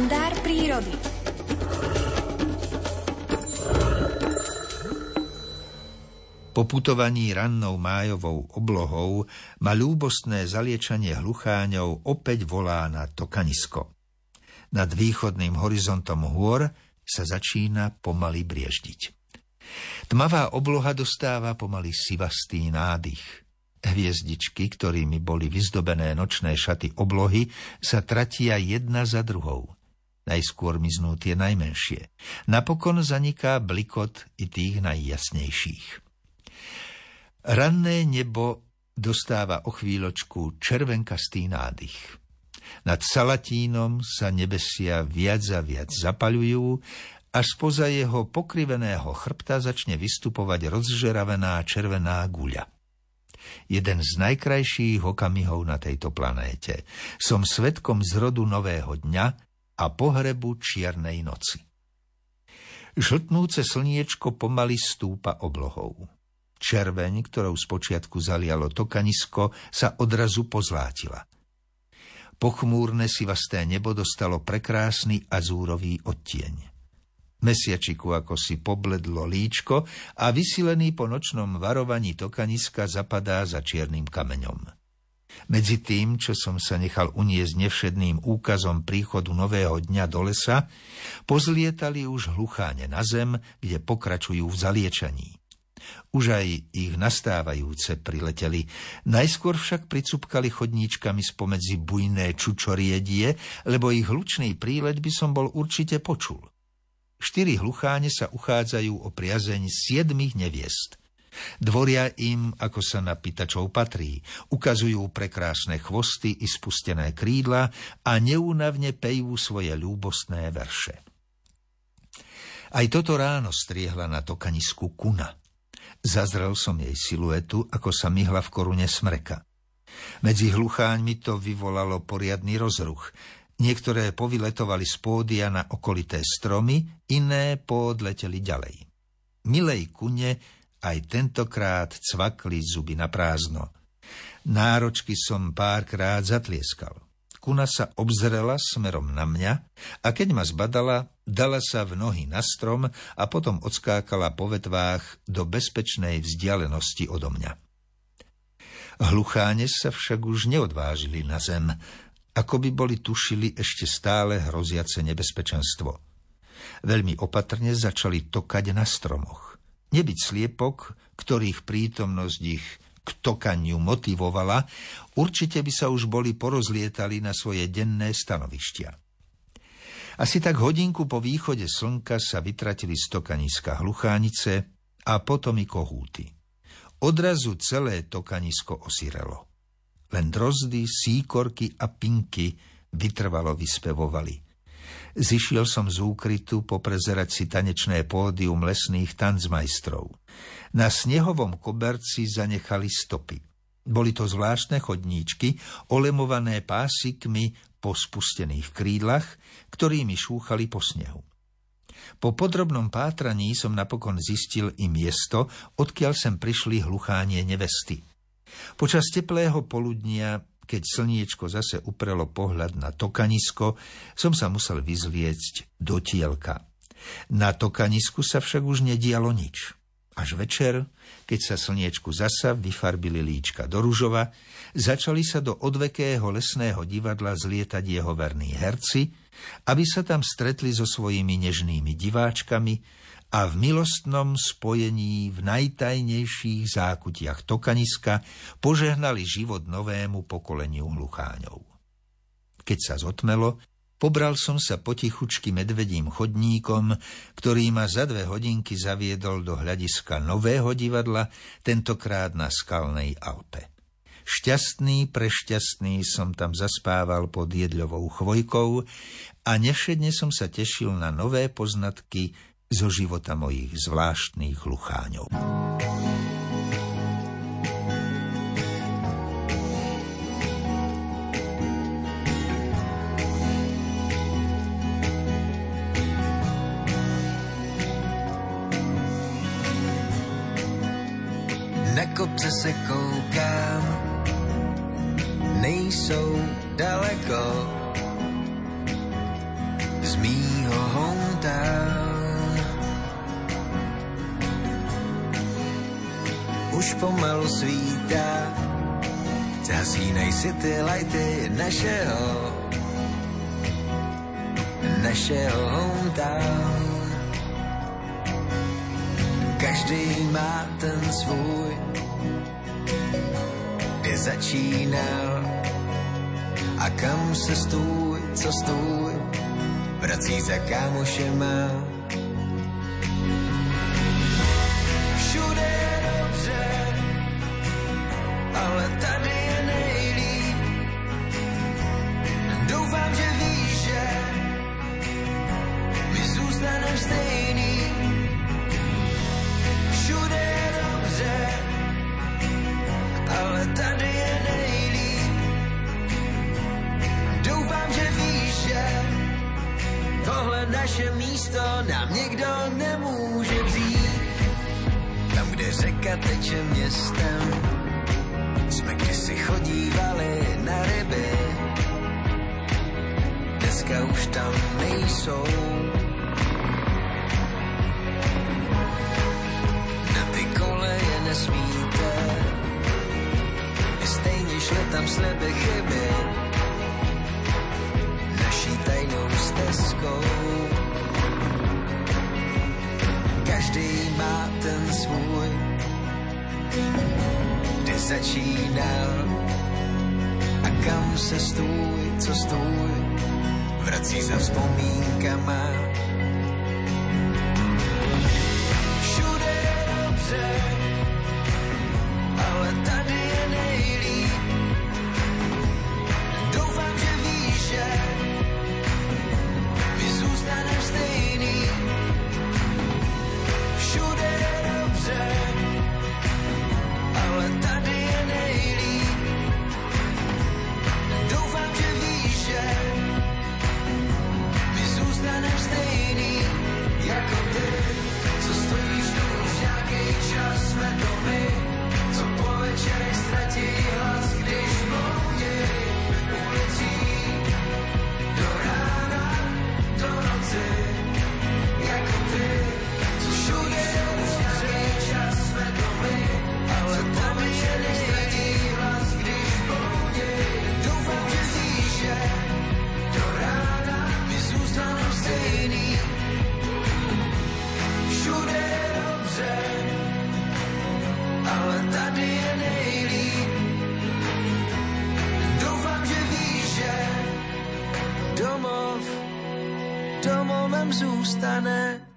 kalendár prírody. Po putovaní rannou májovou oblohou ma ľúbostné zaliečanie hlucháňov opäť volá na tokanisko. Nad východným horizontom hôr sa začína pomaly brieždiť. Tmavá obloha dostáva pomaly sivastý nádych. Hviezdičky, ktorými boli vyzdobené nočné šaty oblohy, sa tratia jedna za druhou. Najskôr miznú tie najmenšie. Napokon zaniká blikot i tých najjasnejších. Ranné nebo dostáva o chvíľočku červenkastý nádych. Nad Salatínom sa nebesia viac a viac zapaľujú, až spoza jeho pokriveného chrbta začne vystupovať rozžeravená červená guľa jeden z najkrajších okamihov na tejto planéte. Som svetkom zrodu nového dňa a pohrebu čiernej noci. Žltnúce slniečko pomaly stúpa oblohou. Červeň, ktorou spočiatku zalialo tokanisko, sa odrazu pozlátila. Pochmúrne si vasté nebo dostalo prekrásny azúrový odtieň. Mesiačiku ako si pobledlo líčko a vysilený po nočnom varovaní tokaniska zapadá za čiernym kameňom. Medzi tým, čo som sa nechal uniesť nevšedným úkazom príchodu nového dňa do lesa, pozlietali už hlucháne na zem, kde pokračujú v zaliečaní. Už aj ich nastávajúce prileteli, najskôr však pricupkali chodníčkami spomedzi bujné čučoriedie, lebo ich hlučný prílet by som bol určite počul. Štyri hlucháne sa uchádzajú o priazeň siedmých neviest. Dvoria im, ako sa na pýtačov patrí, ukazujú prekrásne chvosty i spustené krídla a neúnavne pejú svoje ľúbostné verše. Aj toto ráno striehla na tokanisku kuna. Zazrel som jej siluetu, ako sa myhla v korune smreka. Medzi hlucháňmi to vyvolalo poriadny rozruch, Niektoré povyletovali z pódia na okolité stromy, iné podleteli ďalej. Milej kune aj tentokrát cvakli zuby na prázdno. Náročky som párkrát zatlieskal. Kuna sa obzrela smerom na mňa a keď ma zbadala, dala sa v nohy na strom a potom odskákala po vetvách do bezpečnej vzdialenosti odo mňa. Hlucháne sa však už neodvážili na zem, ako by boli tušili ešte stále hroziace nebezpečenstvo. Veľmi opatrne začali tokať na stromoch. Nebyť sliepok, ktorých prítomnosť ich k tokaniu motivovala, určite by sa už boli porozlietali na svoje denné stanovištia. Asi tak hodinku po východe slnka sa vytratili z tokaniska hluchánice a potom i kohúty. Odrazu celé tokanisko osirelo. Len drozdy, síkorky a pinky vytrvalo vyspevovali. Zišiel som z úkrytu poprezerať si tanečné pódium lesných tancmajstrov. Na snehovom koberci zanechali stopy. Boli to zvláštne chodníčky, olemované pásikmi po spustených krídlach, ktorými šúchali po snehu. Po podrobnom pátraní som napokon zistil i miesto, odkiaľ sem prišli hluchánie nevesty – Počas teplého poludnia, keď slniečko zase uprelo pohľad na tokanisko, som sa musel vyzliecť do tielka. Na tokanisku sa však už nedialo nič. Až večer, keď sa slniečku zasa vyfarbili líčka do ružova, začali sa do odvekého lesného divadla zlietať jeho verní herci, aby sa tam stretli so svojimi nežnými diváčkami a v milostnom spojení v najtajnejších zákutiach Tokaniska požehnali život novému pokoleniu hlucháňov. Keď sa zotmelo, pobral som sa potichučky medvedím chodníkom, ktorý ma za dve hodinky zaviedol do hľadiska nového divadla, tentokrát na skalnej Alpe. Šťastný, prešťastný som tam zaspával pod jedľovou chvojkou a nevšedne som sa tešil na nové poznatky zo života mojich zvláštnych hlucháňov. Na kopce se koukám, nejsou daleko mýho hometown. Už pomalu svítá, zasínej si ty lighty našeho, našeho hometown. Každý má ten svůj, kde začínal a kam se stůj, co stůj, vrací za kámošema. Všude ale tady je nejlíp. Doufám, že víš, že zůstaneme stejný. Všude dobře, ale tady je nejlíp. Doufám, že víš, že tohle naše místo nám někdo nemůže vzít. Tam, kde řeka teče městem, jsme kdysi chodívali na ryby. Dneska už tam nejsou. Na ty koleje nesmíte, stejně šli tam sliby chyby naší tajnou stezkou. Každý má ten svůj, začínal a kam se stůj, co stůj, vrací za vzpomínkama. Zůstane.